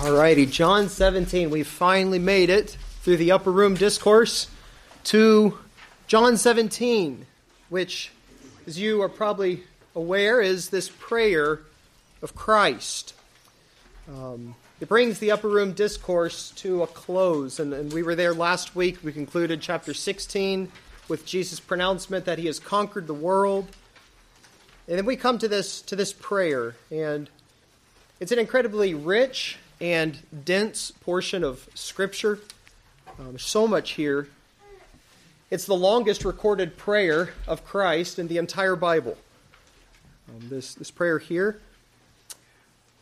Alrighty, John 17. We finally made it through the upper room discourse to John 17, which, as you are probably aware, is this prayer of Christ. Um, it brings the upper room discourse to a close, and, and we were there last week. We concluded chapter 16 with Jesus' pronouncement that he has conquered the world. And then we come to this to this prayer, and it's an incredibly rich and dense portion of Scripture. Um, so much here. It's the longest recorded prayer of Christ in the entire Bible. Um, this, this prayer here.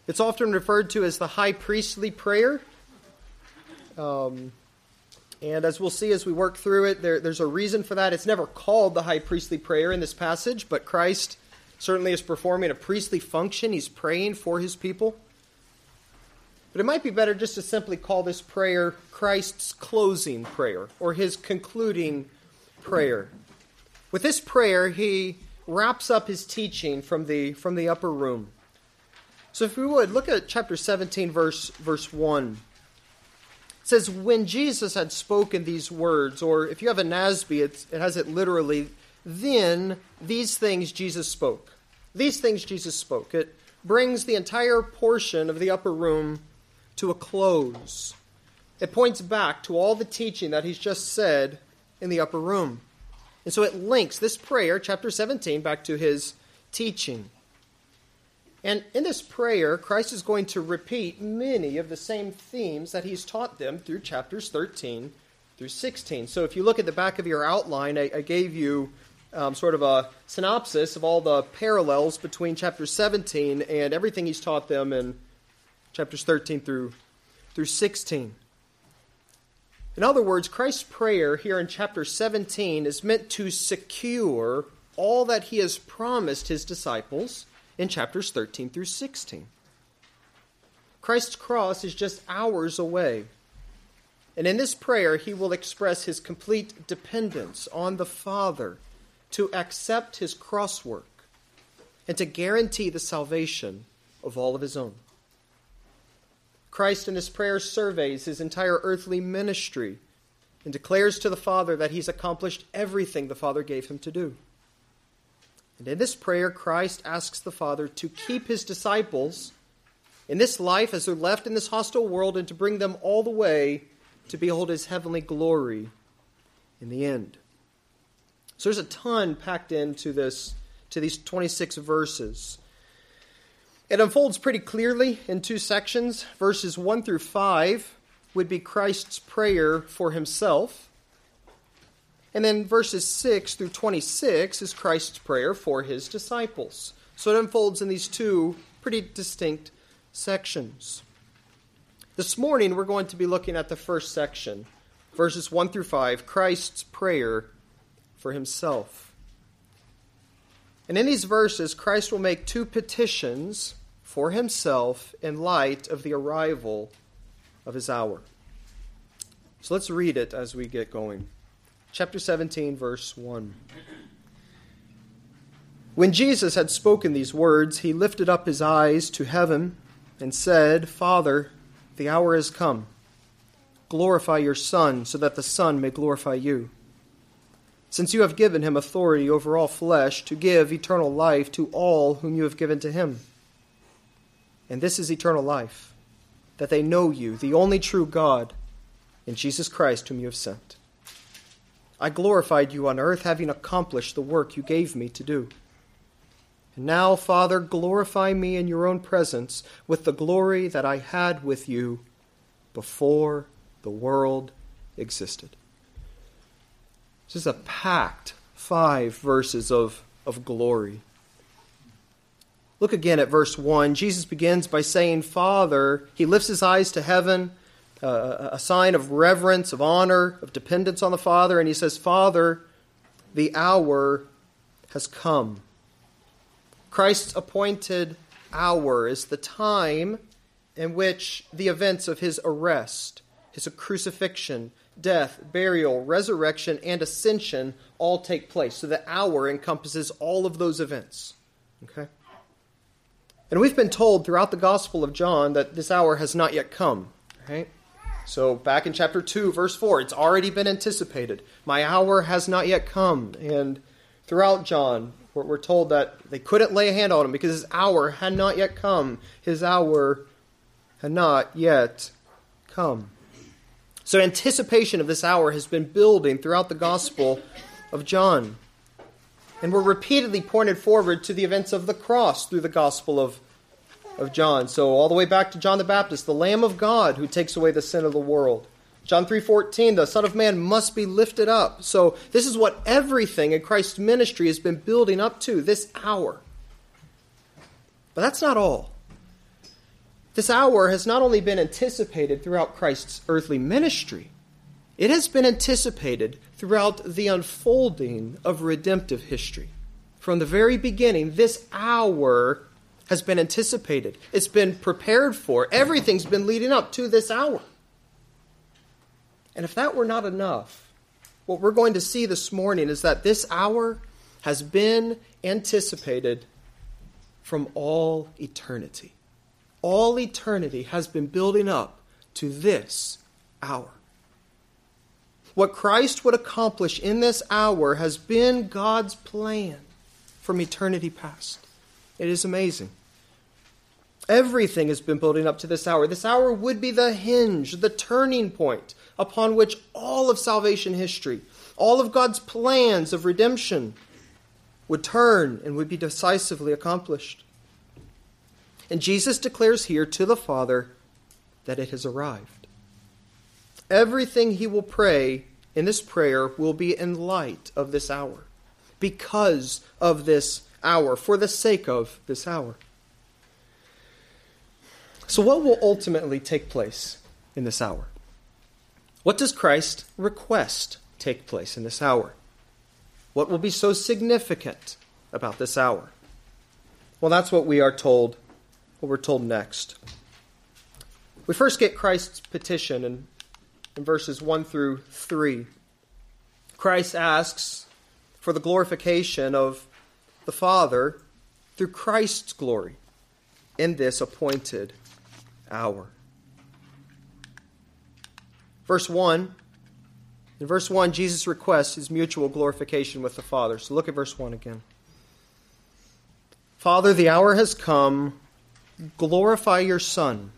It's often referred to as the high priestly prayer. Um, and as we'll see as we work through it, there, there's a reason for that. It's never called the high priestly prayer in this passage, but Christ certainly is performing a priestly function. He's praying for his people. But it might be better just to simply call this prayer Christ's closing prayer or his concluding prayer. With this prayer, he wraps up his teaching from the, from the upper room. So if we would, look at chapter 17, verse, verse 1. It says, When Jesus had spoken these words, or if you have a NASB, it has it literally, then these things Jesus spoke. These things Jesus spoke. It brings the entire portion of the upper room to a close. It points back to all the teaching that he's just said in the upper room. And so it links this prayer, chapter 17, back to his teaching. And in this prayer, Christ is going to repeat many of the same themes that he's taught them through chapters 13 through 16. So if you look at the back of your outline, I, I gave you um, sort of a synopsis of all the parallels between chapter 17 and everything he's taught them in chapters 13 through, through 16. In other words, Christ's prayer here in chapter 17 is meant to secure all that he has promised his disciples in chapters 13 through 16. Christ's cross is just hours away. And in this prayer, he will express his complete dependence on the Father to accept his cross work and to guarantee the salvation of all of his own. Christ in his prayer surveys his entire earthly ministry and declares to the Father that he's accomplished everything the Father gave him to do. And in this prayer, Christ asks the Father to keep his disciples in this life as they're left in this hostile world and to bring them all the way to behold his heavenly glory in the end. So there's a ton packed into this to these 26 verses. It unfolds pretty clearly in two sections. Verses 1 through 5 would be Christ's prayer for himself. And then verses 6 through 26 is Christ's prayer for his disciples. So it unfolds in these two pretty distinct sections. This morning we're going to be looking at the first section, verses 1 through 5, Christ's prayer for himself. And in these verses, Christ will make two petitions for himself in light of the arrival of his hour. So let's read it as we get going. Chapter 17, verse 1. When Jesus had spoken these words, he lifted up his eyes to heaven and said, Father, the hour has come. Glorify your Son, so that the Son may glorify you since you have given him authority over all flesh to give eternal life to all whom you have given to him. And this is eternal life, that they know you, the only true God, and Jesus Christ, whom you have sent. I glorified you on earth, having accomplished the work you gave me to do. And now, Father, glorify me in your own presence with the glory that I had with you before the world existed. This is a packed five verses of, of glory. Look again at verse 1. Jesus begins by saying, Father, he lifts his eyes to heaven, uh, a sign of reverence, of honor, of dependence on the Father, and he says, Father, the hour has come. Christ's appointed hour is the time in which the events of his arrest, his crucifixion, death, burial, resurrection, and ascension all take place. So the hour encompasses all of those events. Okay? And we've been told throughout the Gospel of John that this hour has not yet come, right? So back in chapter 2, verse 4, it's already been anticipated. My hour has not yet come. And throughout John, we're told that they couldn't lay a hand on him because his hour had not yet come. His hour had not yet come. So anticipation of this hour has been building throughout the Gospel of John. And we're repeatedly pointed forward to the events of the cross through the Gospel of of John. So all the way back to John the Baptist, the Lamb of God who takes away the sin of the world. John 3:14, the Son of Man must be lifted up. So this is what everything in Christ's ministry has been building up to this hour. But that's not all. This hour has not only been anticipated throughout Christ's earthly ministry, it has been anticipated throughout the unfolding of redemptive history. From the very beginning, this hour has been anticipated, it's been prepared for. Everything's been leading up to this hour. And if that were not enough, what we're going to see this morning is that this hour has been anticipated from all eternity. All eternity has been building up to this hour. What Christ would accomplish in this hour has been God's plan from eternity past. It is amazing. Everything has been building up to this hour. This hour would be the hinge, the turning point upon which all of salvation history, all of God's plans of redemption would turn and would be decisively accomplished. And Jesus declares here to the Father that it has arrived. Everything he will pray in this prayer will be in light of this hour, because of this hour, for the sake of this hour. So, what will ultimately take place in this hour? What does Christ request take place in this hour? What will be so significant about this hour? Well, that's what we are told, what we're told next. We first get Christ's petition in, in verses 1 through 3. Christ asks for the glorification of the Father through Christ's glory in this appointed hour. Verse 1. In verse 1, Jesus requests his mutual glorification with the Father. So look at verse 1 again. Father, the hour has come. Glorify your Son,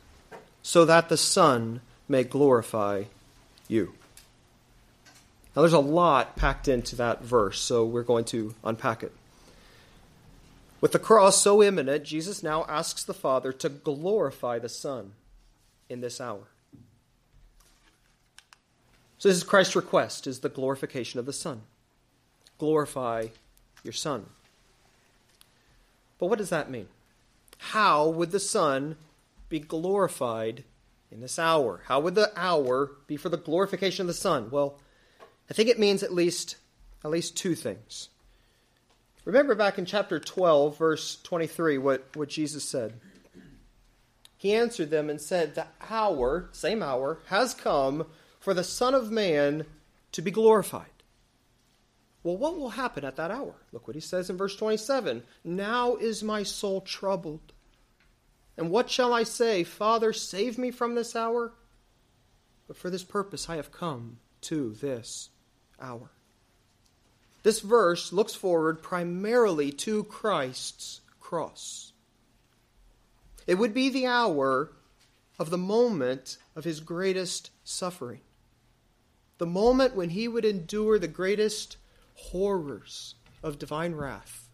so that the Son may glorify you. Now, there's a lot packed into that verse, so we're going to unpack it. With the cross so imminent, Jesus now asks the Father to glorify the Son in this hour. So this is Christ's request is the glorification of the Son. Glorify your Son. But what does that mean? How would the Son be glorified in this hour? How would the hour be for the glorification of the Son? Well, I think it means at least at least two things. Remember back in chapter 12, verse 23, what, what Jesus said. He answered them and said, The hour, same hour, has come for the Son of Man to be glorified. Well, what will happen at that hour? Look what he says in verse 27 Now is my soul troubled. And what shall I say? Father, save me from this hour? But for this purpose I have come to this hour. This verse looks forward primarily to Christ's cross. It would be the hour of the moment of his greatest suffering, the moment when he would endure the greatest horrors of divine wrath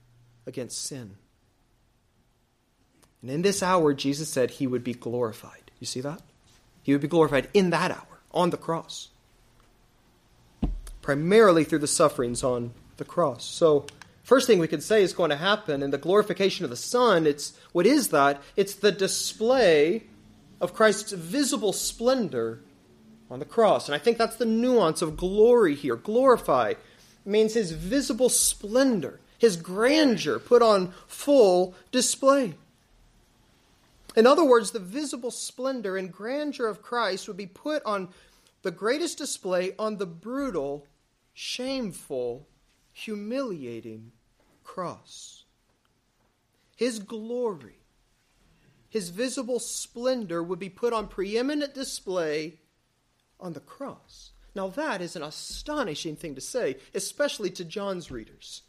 against sin. And in this hour, Jesus said he would be glorified. You see that? He would be glorified in that hour, on the cross primarily through the sufferings on the cross. So, first thing we could say is going to happen in the glorification of the Son. It's what is that? It's the display of Christ's visible splendor on the cross. And I think that's the nuance of glory here. Glorify means his visible splendor, his grandeur put on full display. In other words, the visible splendor and grandeur of Christ would be put on the greatest display on the brutal shameful, humiliating cross. His glory his visible splendor would be put on preeminent display on the cross. Now, that is an astonishing thing to say, especially to John's readers,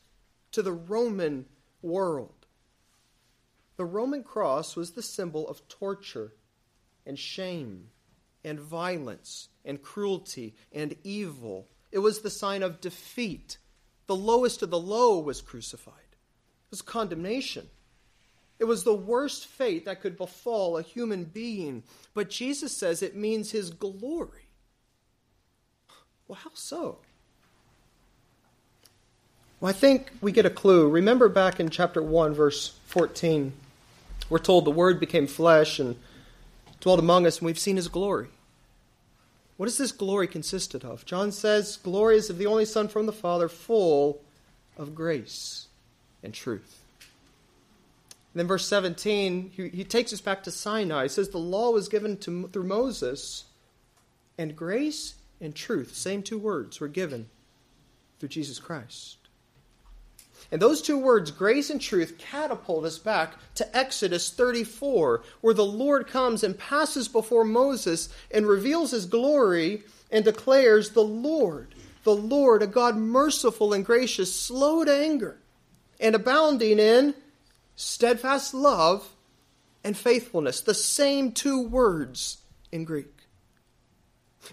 to the Roman world. The Roman cross was the symbol of torture and shame and violence and cruelty and evil. It was the sign of defeat. The lowest of the low was crucified. It was condemnation. It was the worst fate that could befall a human being. But Jesus says it means his glory. Well, how so? Well, I think we get a clue. Remember back in chapter 1, verse 14, we're told the Word became flesh and dwelt among us, and we've seen his glory. What does this glory consisted of? John says, Glory is of the only Son from the Father, full of grace and truth. And then verse 17, he, he takes us back to Sinai. He says, The law was given to, through Moses, and grace and truth, same two words, were given through Jesus Christ. And those two words, grace and truth, catapult us back to Exodus 34, where the Lord comes and passes before Moses and reveals his glory and declares, The Lord, the Lord, a God merciful and gracious, slow to anger, and abounding in steadfast love and faithfulness. The same two words in Greek.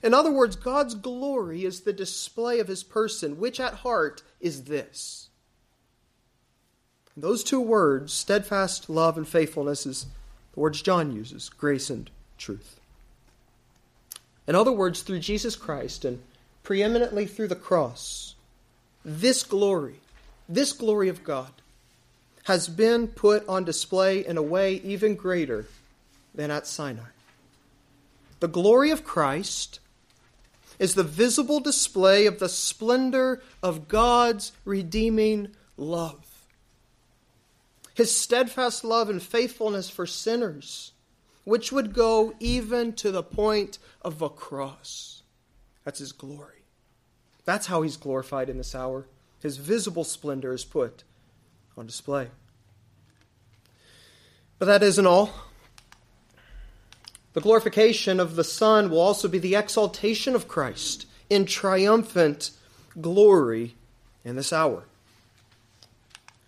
In other words, God's glory is the display of his person, which at heart is this those two words, steadfast love and faithfulness, is the words John uses grace and truth. In other words, through Jesus Christ and preeminently through the cross, this glory, this glory of God, has been put on display in a way even greater than at Sinai. The glory of Christ is the visible display of the splendor of God's redeeming love his steadfast love and faithfulness for sinners, which would go even to the point of a cross. That's his glory. That's how he's glorified in this hour. His visible splendor is put on display. But that isn't all. The glorification of the Son will also be the exaltation of Christ in triumphant glory in this hour.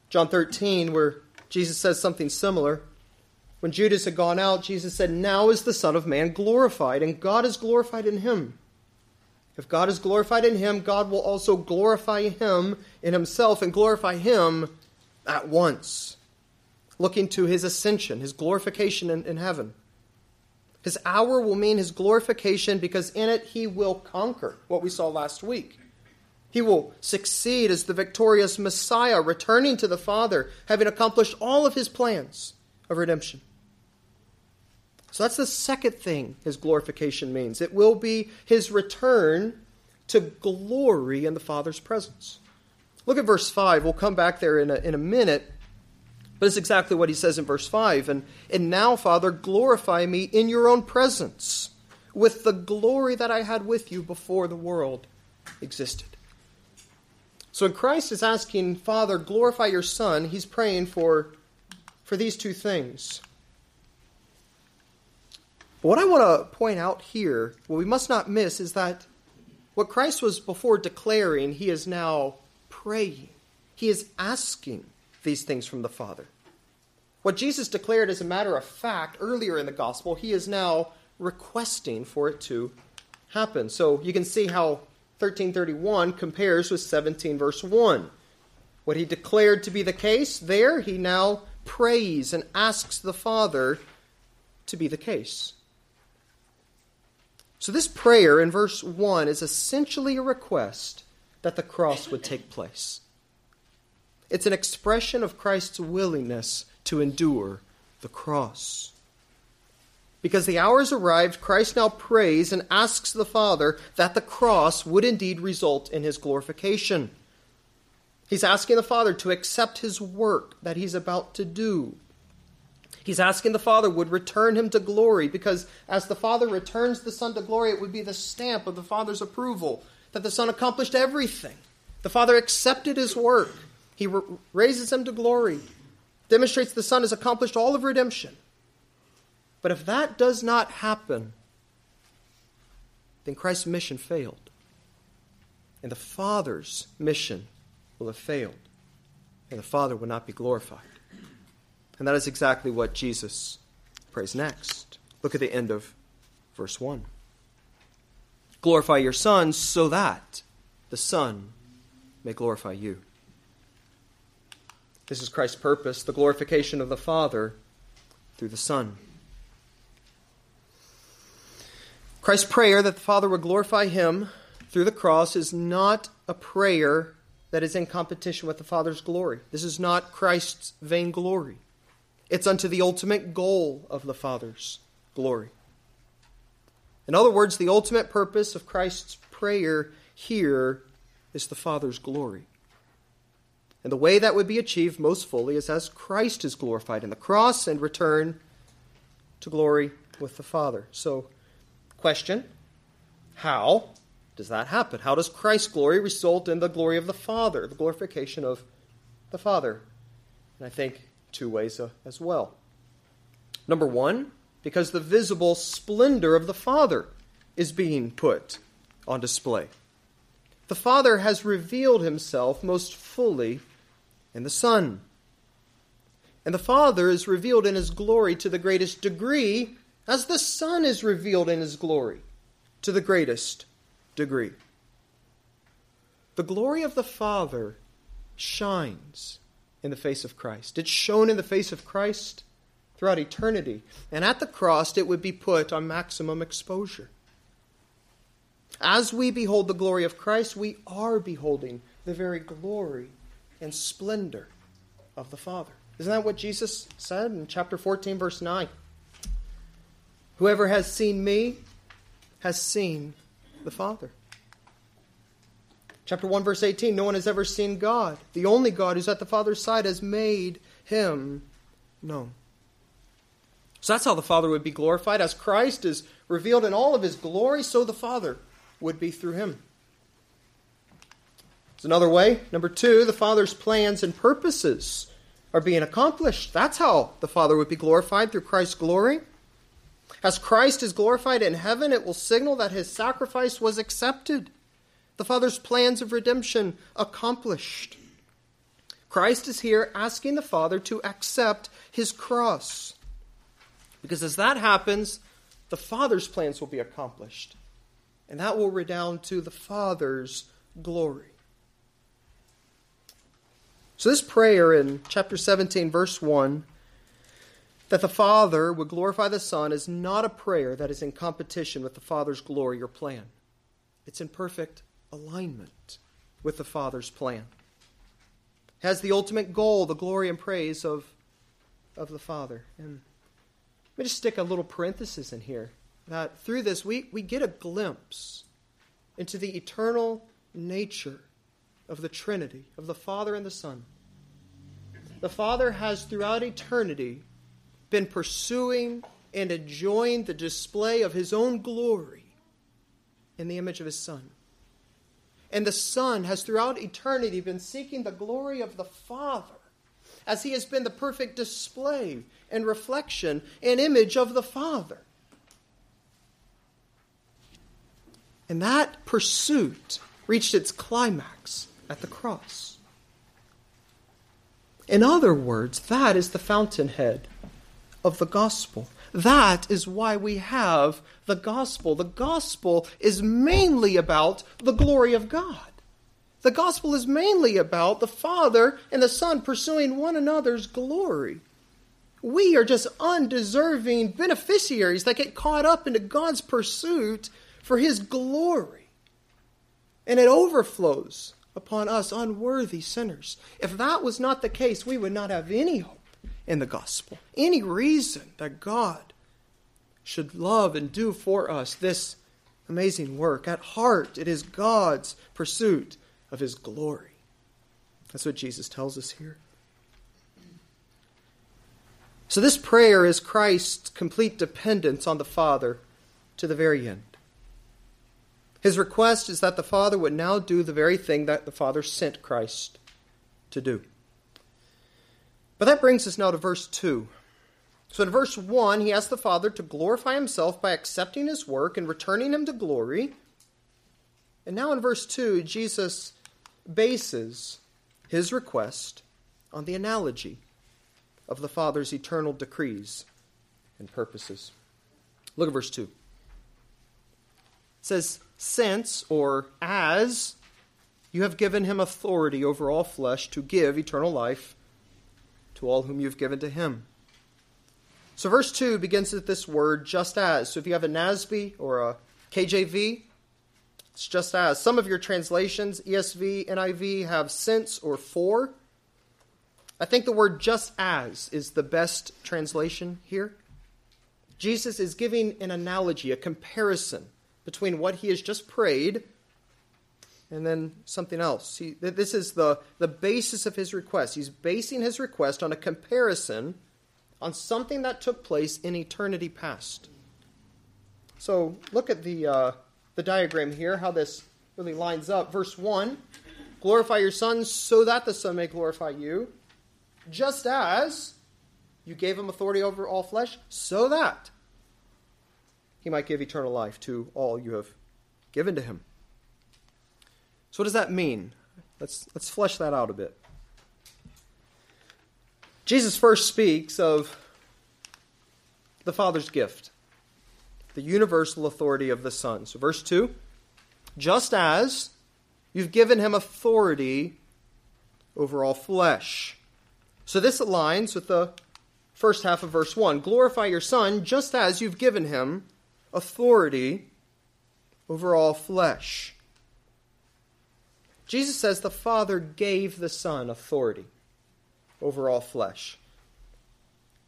John 13, where Jesus says something similar. When Judas had gone out, Jesus said, Now is the Son of Man glorified, and God is glorified in him. If God is glorified in him, God will also glorify him in himself and glorify him at once, looking to his ascension, his glorification in, in heaven. His hour will mean his glorification because in it he will conquer, what we saw last week. He will succeed as the victorious Messiah, returning to the Father, having accomplished all of his plans of redemption. So that's the second thing his glorification means. It will be his return to glory in the Father's presence. Look at verse 5. We'll come back there in a, in a minute. But it's exactly what he says in verse 5. And, and now, Father, glorify me in your own presence with the glory that I had with you before the world existed. So when Christ is asking, Father, glorify your Son, he's praying for, for these two things. What I want to point out here, what we must not miss, is that what Christ was before declaring, he is now praying. He is asking these things from the Father. What Jesus declared as a matter of fact earlier in the gospel, he is now requesting for it to happen. So you can see how 1331 compares with 17 verse 1. What he declared to be the case, there he now prays and asks the Father to be the case. So, this prayer in verse 1 is essentially a request that the cross would take place. It's an expression of Christ's willingness to endure the cross. Because the hour has arrived, Christ now prays and asks the Father that the cross would indeed result in his glorification. He's asking the Father to accept his work that he's about to do. He's asking the Father would return him to glory because as the Father returns the Son to glory, it would be the stamp of the Father's approval that the Son accomplished everything. The Father accepted his work. He raises him to glory, demonstrates the Son has accomplished all of redemption. But if that does not happen, then Christ's mission failed. And the Father's mission will have failed. And the Father will not be glorified. And that is exactly what Jesus prays next. Look at the end of verse 1. Glorify your Son so that the Son may glorify you. This is Christ's purpose, the glorification of the Father through the Son. Christ's prayer that the Father would glorify him through the cross is not a prayer that is in competition with the Father's glory. This is not Christ's vainglory. It's unto the ultimate goal of the Father's glory. In other words, the ultimate purpose of Christ's prayer here is the Father's glory. And the way that would be achieved most fully is as Christ is glorified in the cross and return to glory with the Father. So, question How does that happen? How does Christ's glory result in the glory of the Father, the glorification of the Father? And I think two ways uh, as well. Number one, because the visible splendor of the Father is being put on display. The Father has revealed himself most fully in the Son. And the Father is revealed in his glory to the greatest degree as the Son is revealed in his glory to the greatest degree. The glory of the Father shines in the face of Christ. It's shown in the face of Christ throughout eternity. And at the cross, it would be put on maximum exposure. As we behold the glory of Christ, we are beholding the very glory and splendor of the Father. Isn't that what Jesus said in chapter 14, verse 9? Whoever has seen me has seen the Father. Chapter 1, verse 18 No one has ever seen God. The only God who's at the Father's side has made him known. So that's how the Father would be glorified. As Christ is revealed in all of his glory, so the Father would be through him. It's another way. Number two, the Father's plans and purposes are being accomplished. That's how the Father would be glorified through Christ's glory. As Christ is glorified in heaven, it will signal that his sacrifice was accepted. The Father's plans of redemption accomplished. Christ is here asking the Father to accept his cross. Because as that happens, the Father's plans will be accomplished. And that will redound to the Father's glory. So, this prayer in chapter 17, verse 1, that the Father would glorify the Son, is not a prayer that is in competition with the Father's glory or plan. It's in perfect alignment with the Father's plan. It has the ultimate goal, the glory and praise of, of the Father. And let me just stick a little parenthesis in here that through this we, we get a glimpse into the eternal nature of the Trinity, of the Father and the Son. The Father has throughout eternity been pursuing and enjoying the display of his own glory in the image of his Son. And the Son has throughout eternity been seeking the glory of the Father as he has been the perfect display and reflection and image of the Father. And that pursuit reached its climax at the cross. In other words, that is the fountainhead of the gospel. That is why we have the gospel. The gospel is mainly about the glory of God. The gospel is mainly about the Father and the Son pursuing one another's glory. We are just undeserving beneficiaries that get caught up into God's pursuit for His glory. And it overflows upon us unworthy sinners. If that was not the case, we would not have any hope in the gospel, any reason that God should love and do for us this amazing work. At heart, it is God's pursuit of his glory. That's what Jesus tells us here. So, this prayer is Christ's complete dependence on the Father to the very end. His request is that the Father would now do the very thing that the Father sent Christ to do. But that brings us now to verse 2. So in verse 1, he asks the Father to glorify himself by accepting his work and returning him to glory. And now in verse 2, Jesus bases his request on the analogy of the Father's eternal decrees and purposes. Look at verse 2. It says, Since, or as, you have given him authority over all flesh to give eternal life to all whom you have given to him. So, verse 2 begins with this word, just as. So, if you have a NASB or a KJV, it's just as. Some of your translations, ESV, NIV, have since or for. I think the word just as is the best translation here. Jesus is giving an analogy, a comparison between what he has just prayed and then something else. He, this is the, the basis of his request. He's basing his request on a comparison on something that took place in eternity past. So look at the, uh, the diagram here, how this really lines up. Verse 1 Glorify your Son so that the Son may glorify you, just as you gave him authority over all flesh, so that he might give eternal life to all you have given to him. So, what does that mean? Let's, let's flesh that out a bit. Jesus first speaks of the Father's gift, the universal authority of the Son. So, verse 2 just as you've given him authority over all flesh. So, this aligns with the first half of verse 1. Glorify your Son just as you've given him authority over all flesh. Jesus says the Father gave the Son authority over all flesh.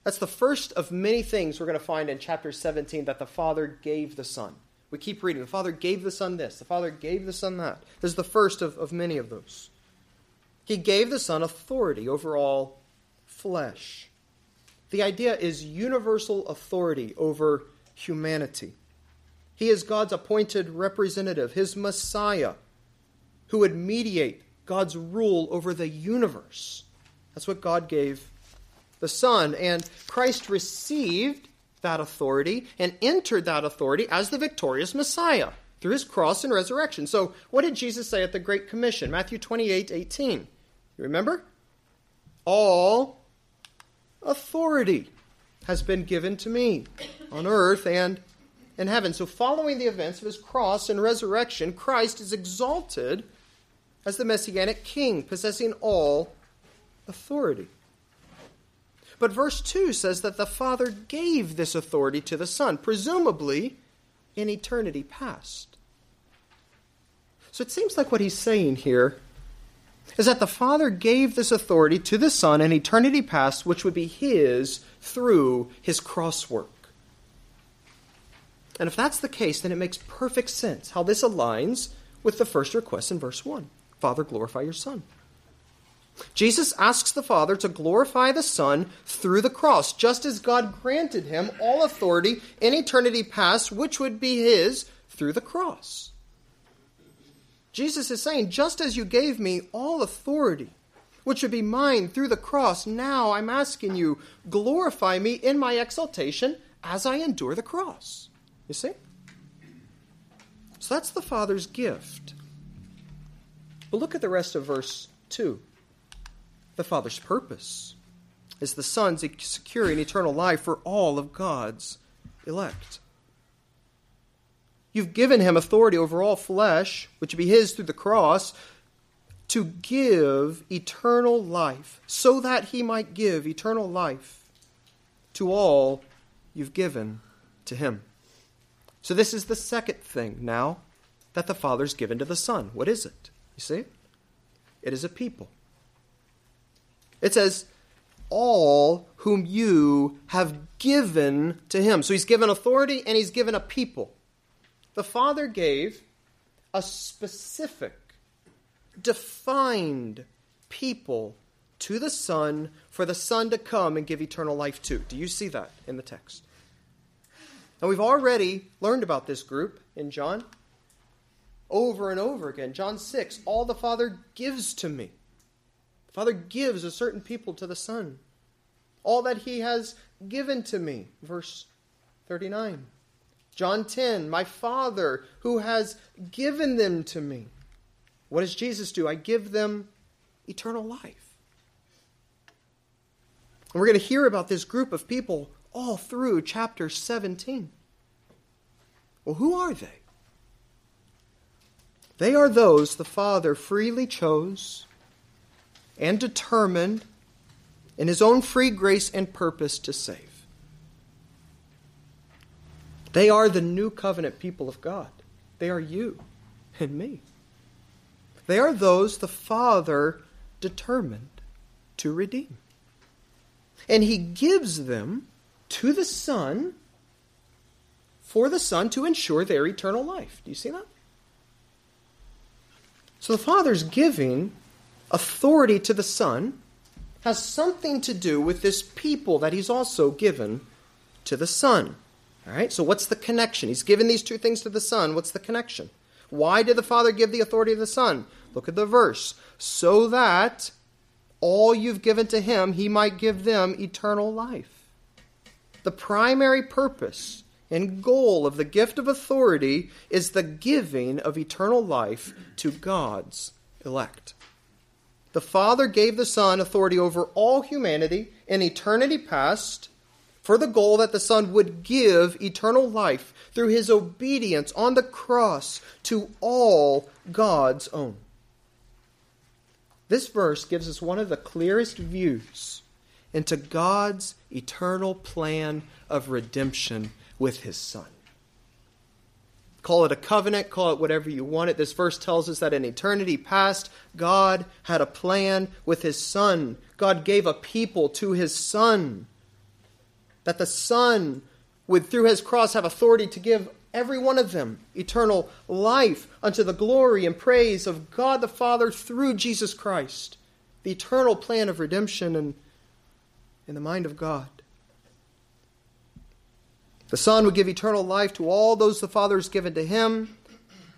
That's the first of many things we're going to find in chapter 17 that the Father gave the Son. We keep reading. The Father gave the Son this, the Father gave the Son that. This is the first of, of many of those. He gave the Son authority over all flesh. The idea is universal authority over humanity. He is God's appointed representative, his Messiah, who would mediate God's rule over the universe. That's what God gave the Son. And Christ received that authority and entered that authority as the victorious Messiah through his cross and resurrection. So, what did Jesus say at the Great Commission? Matthew 28 18. You remember? All authority has been given to me on earth and in heaven. So, following the events of his cross and resurrection, Christ is exalted as the messianic king, possessing all authority. But verse 2 says that the Father gave this authority to the Son, presumably in eternity past. So it seems like what he's saying here is that the Father gave this authority to the Son in eternity past, which would be his through his cross work. And if that's the case, then it makes perfect sense how this aligns with the first request in verse 1 Father, glorify your Son. Jesus asks the Father to glorify the Son through the cross, just as God granted him all authority in eternity past, which would be his through the cross. Jesus is saying, just as you gave me all authority, which would be mine through the cross, now I'm asking you, glorify me in my exaltation as I endure the cross. You see? So that's the Father's gift. But look at the rest of verse 2 the Father's purpose is the Son's securing eternal life for all of God's elect. You've given him authority over all flesh, which would be his through the cross, to give eternal life, so that he might give eternal life to all you've given to him. So, this is the second thing now that the Father's given to the Son. What is it? You see? It is a people. It says, all whom you have given to him. So he's given authority and he's given a people. The Father gave a specific, defined people to the Son for the Son to come and give eternal life to. Do you see that in the text? Now, we've already learned about this group in John over and over again. John 6, all the Father gives to me. The Father gives a certain people to the Son. All that He has given to me. Verse 39. John 10, my Father who has given them to me. What does Jesus do? I give them eternal life. And we're going to hear about this group of people all through chapter 17. Well, who are they? They are those the Father freely chose and determined in His own free grace and purpose to save. They are the new covenant people of God. They are you and me. They are those the Father determined to redeem. And He gives them to the Son for the Son to ensure their eternal life. Do you see that? So the Father's giving authority to the Son has something to do with this people that He's also given to the Son. All right, so what's the connection? He's given these two things to the Son. What's the connection? Why did the Father give the authority to the Son? Look at the verse. So that all you've given to Him, He might give them eternal life. The primary purpose and goal of the gift of authority is the giving of eternal life to God's elect. The Father gave the Son authority over all humanity in eternity past for the goal that the Son would give eternal life through his obedience on the cross to all God's own. This verse gives us one of the clearest views into God's eternal plan of redemption with his son. Call it a covenant, call it whatever you want it. This verse tells us that in eternity past, God had a plan with his son. God gave a people to his son. That the son would, through his cross, have authority to give every one of them eternal life unto the glory and praise of God the Father through Jesus Christ. The eternal plan of redemption and in the mind of God. The Son would give eternal life to all those the Father has given to him,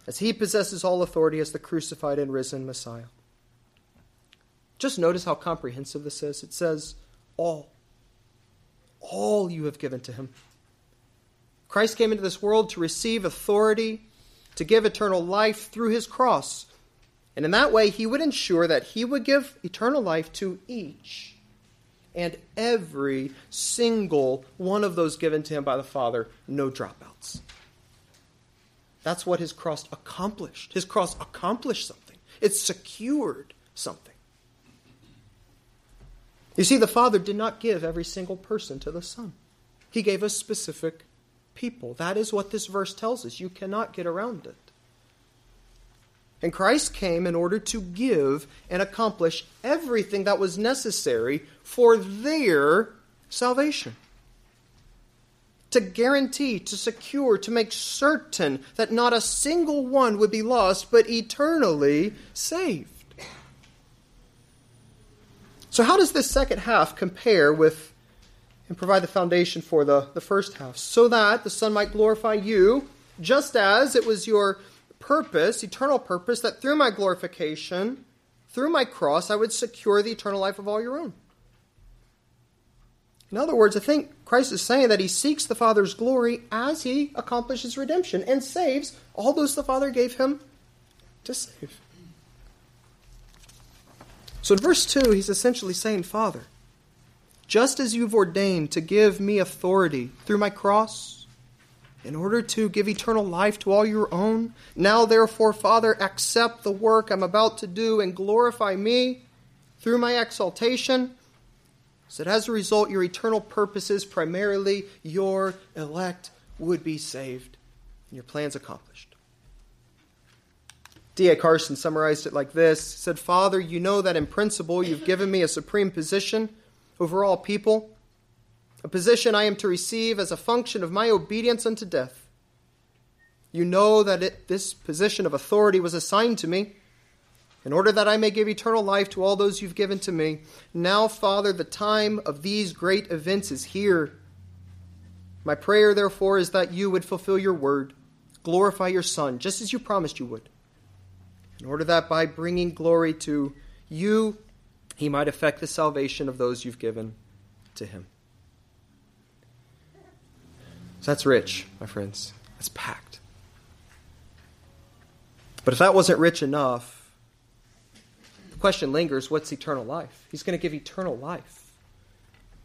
as he possesses all authority as the crucified and risen Messiah. Just notice how comprehensive this is. It says, All. All you have given to him. Christ came into this world to receive authority, to give eternal life through his cross. And in that way, he would ensure that he would give eternal life to each and every single one of those given to him by the Father, no dropouts. That's what his cross accomplished. His cross accomplished something, it secured something. You see, the Father did not give every single person to the Son, He gave us specific people. That is what this verse tells us. You cannot get around it. And Christ came in order to give and accomplish everything that was necessary for their salvation. To guarantee, to secure, to make certain that not a single one would be lost, but eternally saved. So, how does this second half compare with and provide the foundation for the, the first half? So that the Son might glorify you, just as it was your purpose, eternal purpose, that through my glorification, through my cross, I would secure the eternal life of all your own. In other words, I think Christ is saying that he seeks the Father's glory as he accomplishes redemption and saves all those the Father gave him to save. So in verse 2, he's essentially saying, Father, just as you've ordained to give me authority through my cross, in order to give eternal life to all your own. Now, therefore, Father, accept the work I'm about to do and glorify me through my exaltation, so that as a result, your eternal purposes, primarily your elect, would be saved and your plans accomplished. D.A. Carson summarized it like this said, Father, you know that in principle you've given me a supreme position over all people a position I am to receive as a function of my obedience unto death. You know that it, this position of authority was assigned to me in order that I may give eternal life to all those you've given to me. Now, Father, the time of these great events is here. My prayer, therefore, is that you would fulfill your word, glorify your Son, just as you promised you would, in order that by bringing glory to you, he might effect the salvation of those you've given to him. So that's rich, my friends. That's packed. But if that wasn't rich enough, the question lingers what's eternal life? He's going to give eternal life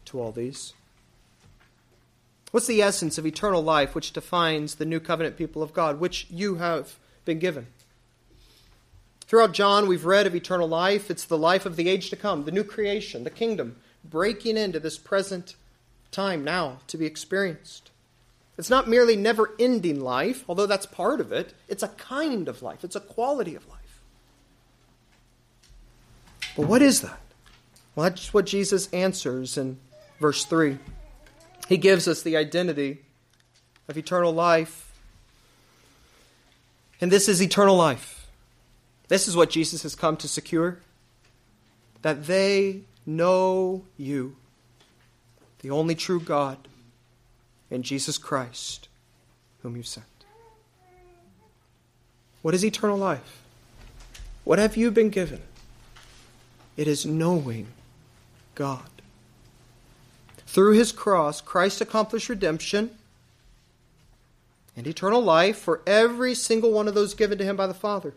to all these. What's the essence of eternal life which defines the new covenant people of God, which you have been given? Throughout John, we've read of eternal life. It's the life of the age to come, the new creation, the kingdom, breaking into this present time now to be experienced. It's not merely never ending life, although that's part of it. It's a kind of life, it's a quality of life. But what is that? Well, that's what Jesus answers in verse 3. He gives us the identity of eternal life. And this is eternal life. This is what Jesus has come to secure that they know you, the only true God, and Jesus Christ, whom you've sent. What is eternal life? What have you been given? It is knowing God. Through his cross, Christ accomplished redemption and eternal life for every single one of those given to him by the Father.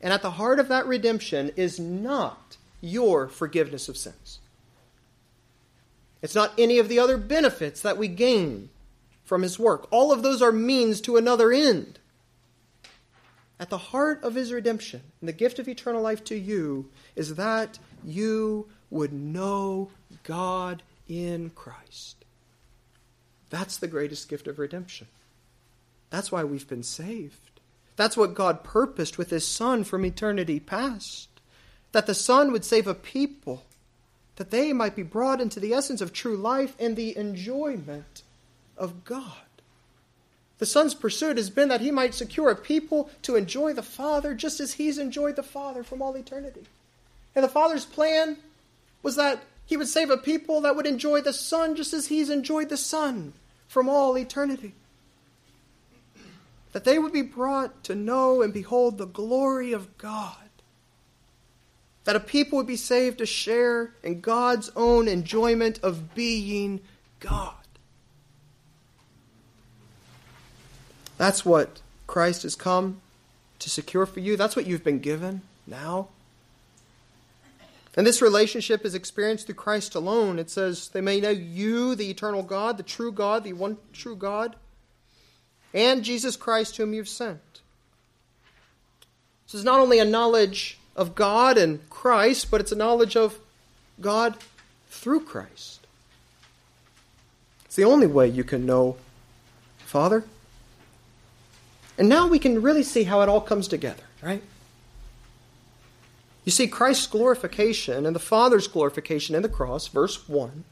And at the heart of that redemption is not your forgiveness of sins. It's not any of the other benefits that we gain from his work. All of those are means to another end. At the heart of his redemption and the gift of eternal life to you is that you would know God in Christ. That's the greatest gift of redemption. That's why we've been saved. That's what God purposed with his Son from eternity past. That the Son would save a people that they might be brought into the essence of true life and the enjoyment of God. The Son's pursuit has been that he might secure a people to enjoy the Father just as he's enjoyed the Father from all eternity. And the Father's plan was that he would save a people that would enjoy the Son just as he's enjoyed the Son from all eternity. That they would be brought to know and behold the glory of God that a people would be saved to share in God's own enjoyment of being God. That's what Christ has come to secure for you. That's what you've been given now. And this relationship is experienced through Christ alone. It says, They may know you, the eternal God, the true God, the one true God, and Jesus Christ, whom you've sent. This is not only a knowledge of God and Christ, but it's a knowledge of God through Christ. It's the only way you can know Father. And now we can really see how it all comes together, right? You see, Christ's glorification and the Father's glorification in the cross, verse 1,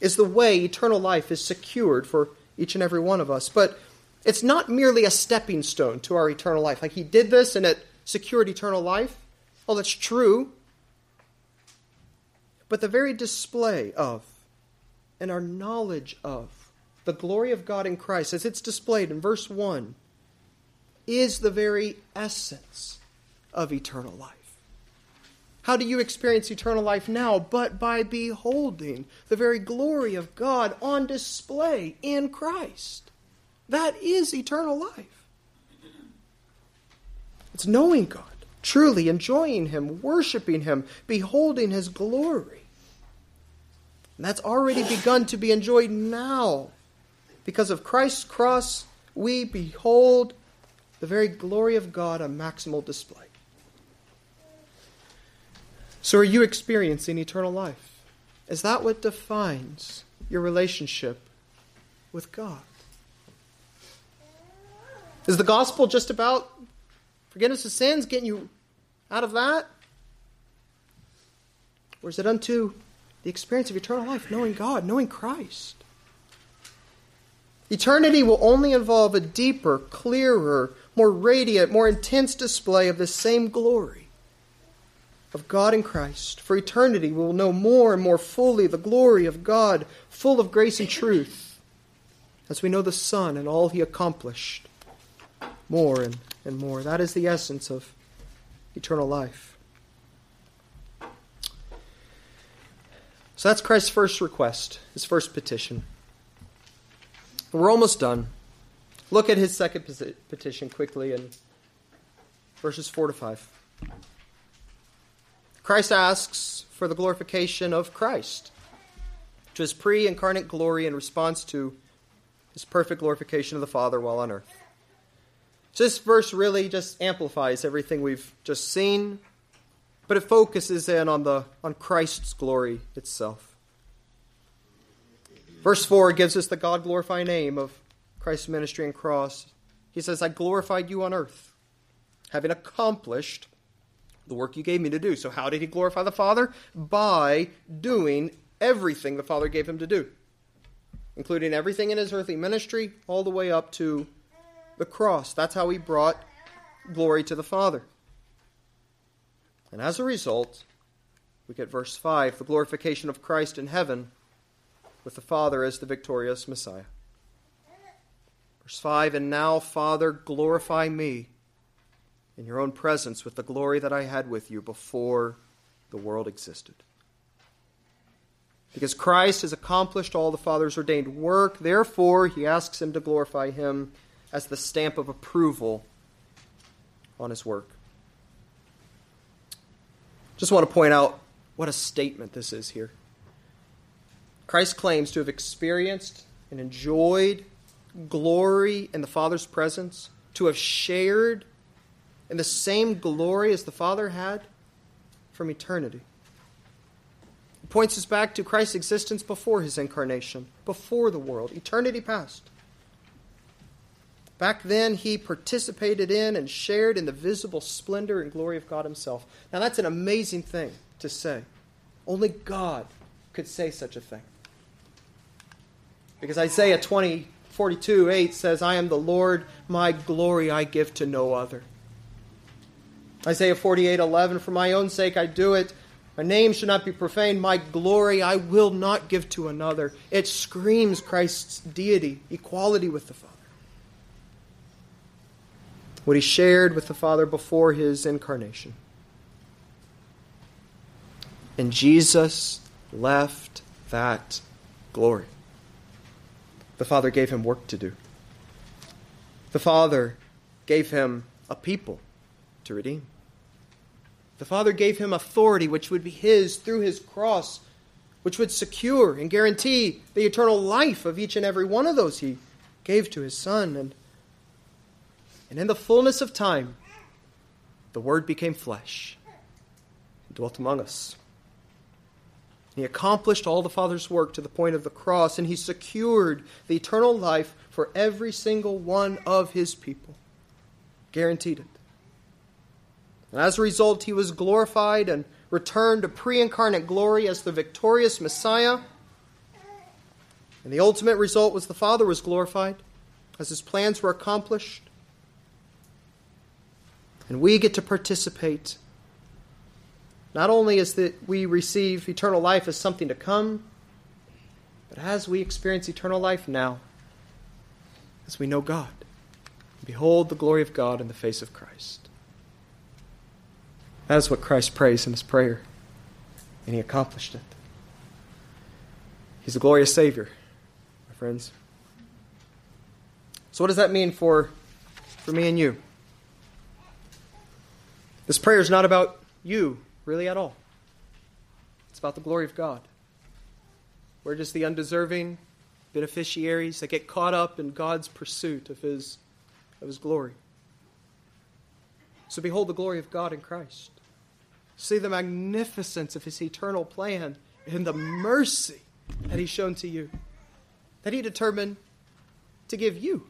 is the way eternal life is secured for each and every one of us. But it's not merely a stepping stone to our eternal life. Like He did this and it secured eternal life. Well, that's true. But the very display of and our knowledge of the glory of God in Christ, as it's displayed in verse 1, is the very essence of eternal life. How do you experience eternal life now? But by beholding the very glory of God on display in Christ. That is eternal life. It's knowing God truly enjoying Him, worshiping Him, beholding His glory. And that's already begun to be enjoyed now. Because of Christ's cross, we behold the very glory of God on maximal display. So, are you experiencing eternal life? Is that what defines your relationship with God? Is the gospel just about forgiveness of sins, getting you out of that? Or is it unto the experience of eternal life, knowing God, knowing Christ? Eternity will only involve a deeper, clearer, more radiant, more intense display of the same glory of God in Christ. For eternity, we will know more and more fully the glory of God, full of grace and truth, as we know the Son and all he accomplished more and, and more. That is the essence of eternal life. So that's Christ's first request, his first petition. We're almost done. Look at his second petition quickly in verses 4 to 5. Christ asks for the glorification of Christ, to his pre incarnate glory in response to his perfect glorification of the Father while on earth. So this verse really just amplifies everything we've just seen, but it focuses in on the on Christ's glory itself. Verse 4 gives us the God glorifying name of Christ's ministry and cross. He says, I glorified you on earth, having accomplished the work you gave me to do. So, how did he glorify the Father? By doing everything the Father gave him to do, including everything in his earthly ministry, all the way up to the cross. That's how he brought glory to the Father. And as a result, we get verse 5 the glorification of Christ in heaven with the Father as the victorious Messiah. Verse 5 And now, Father, glorify me in your own presence with the glory that I had with you before the world existed. Because Christ has accomplished all the Father's ordained work, therefore, he asks him to glorify him as the stamp of approval on his work. Just want to point out what a statement this is here. Christ claims to have experienced and enjoyed glory in the Father's presence, to have shared in the same glory as the Father had from eternity. It points us back to Christ's existence before his incarnation, before the world, eternity past. Back then, he participated in and shared in the visible splendor and glory of God himself. Now, that's an amazing thing to say. Only God could say such a thing. Because Isaiah 20, 42, 8 says, I am the Lord, my glory I give to no other. Isaiah 48, 11, For my own sake I do it. My name should not be profaned. My glory I will not give to another. It screams Christ's deity, equality with the Father. What he shared with the Father before his incarnation. And Jesus left that glory. The Father gave him work to do. The Father gave him a people to redeem. The Father gave him authority, which would be his through his cross, which would secure and guarantee the eternal life of each and every one of those he gave to his Son. And, and in the fullness of time, the Word became flesh and dwelt among us. He accomplished all the Father's work to the point of the cross, and he secured the eternal life for every single one of his people. Guaranteed it. And as a result, he was glorified and returned to pre incarnate glory as the victorious Messiah. And the ultimate result was the Father was glorified as his plans were accomplished. And we get to participate not only as that we receive eternal life as something to come, but as we experience eternal life now, as we know God. Behold the glory of God in the face of Christ. That is what Christ prays in his prayer, and he accomplished it. He's a glorious Savior, my friends. So, what does that mean for, for me and you? This prayer is not about you, really, at all. It's about the glory of God. We're just the undeserving beneficiaries that get caught up in God's pursuit of His, of his glory. So, behold the glory of God in Christ. See the magnificence of his eternal plan and the mercy that he's shown to you. That he determined to give you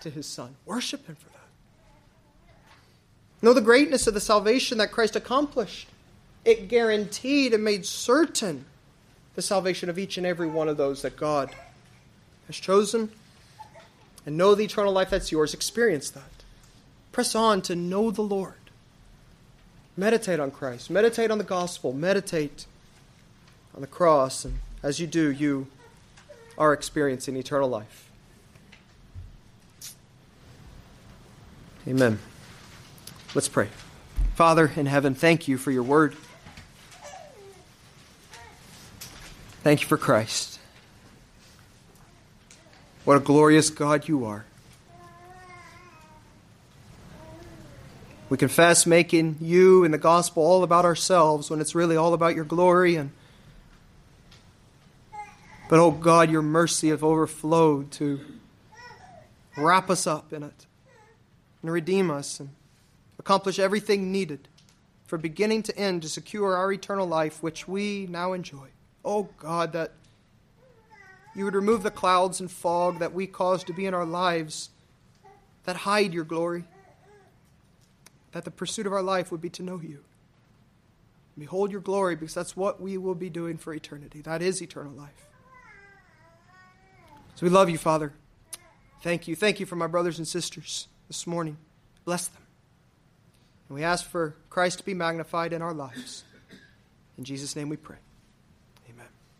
to his son. Worship him for that. Know the greatness of the salvation that Christ accomplished. It guaranteed and made certain the salvation of each and every one of those that God has chosen. And know the eternal life that's yours. Experience that. Press on to know the Lord. Meditate on Christ. Meditate on the gospel. Meditate on the cross. And as you do, you are experiencing eternal life. Amen. Let's pray. Father in heaven, thank you for your word. Thank you for Christ. What a glorious God you are. We confess making you and the gospel all about ourselves when it's really all about your glory and but oh God, your mercy have overflowed to wrap us up in it and redeem us and accomplish everything needed from beginning to end to secure our eternal life, which we now enjoy. Oh God, that you would remove the clouds and fog that we cause to be in our lives that hide your glory, that the pursuit of our life would be to know you. Behold your glory, because that's what we will be doing for eternity. That is eternal life. So we love you, Father. Thank you. Thank you for my brothers and sisters this morning. Bless them. And we ask for Christ to be magnified in our lives. In Jesus' name we pray.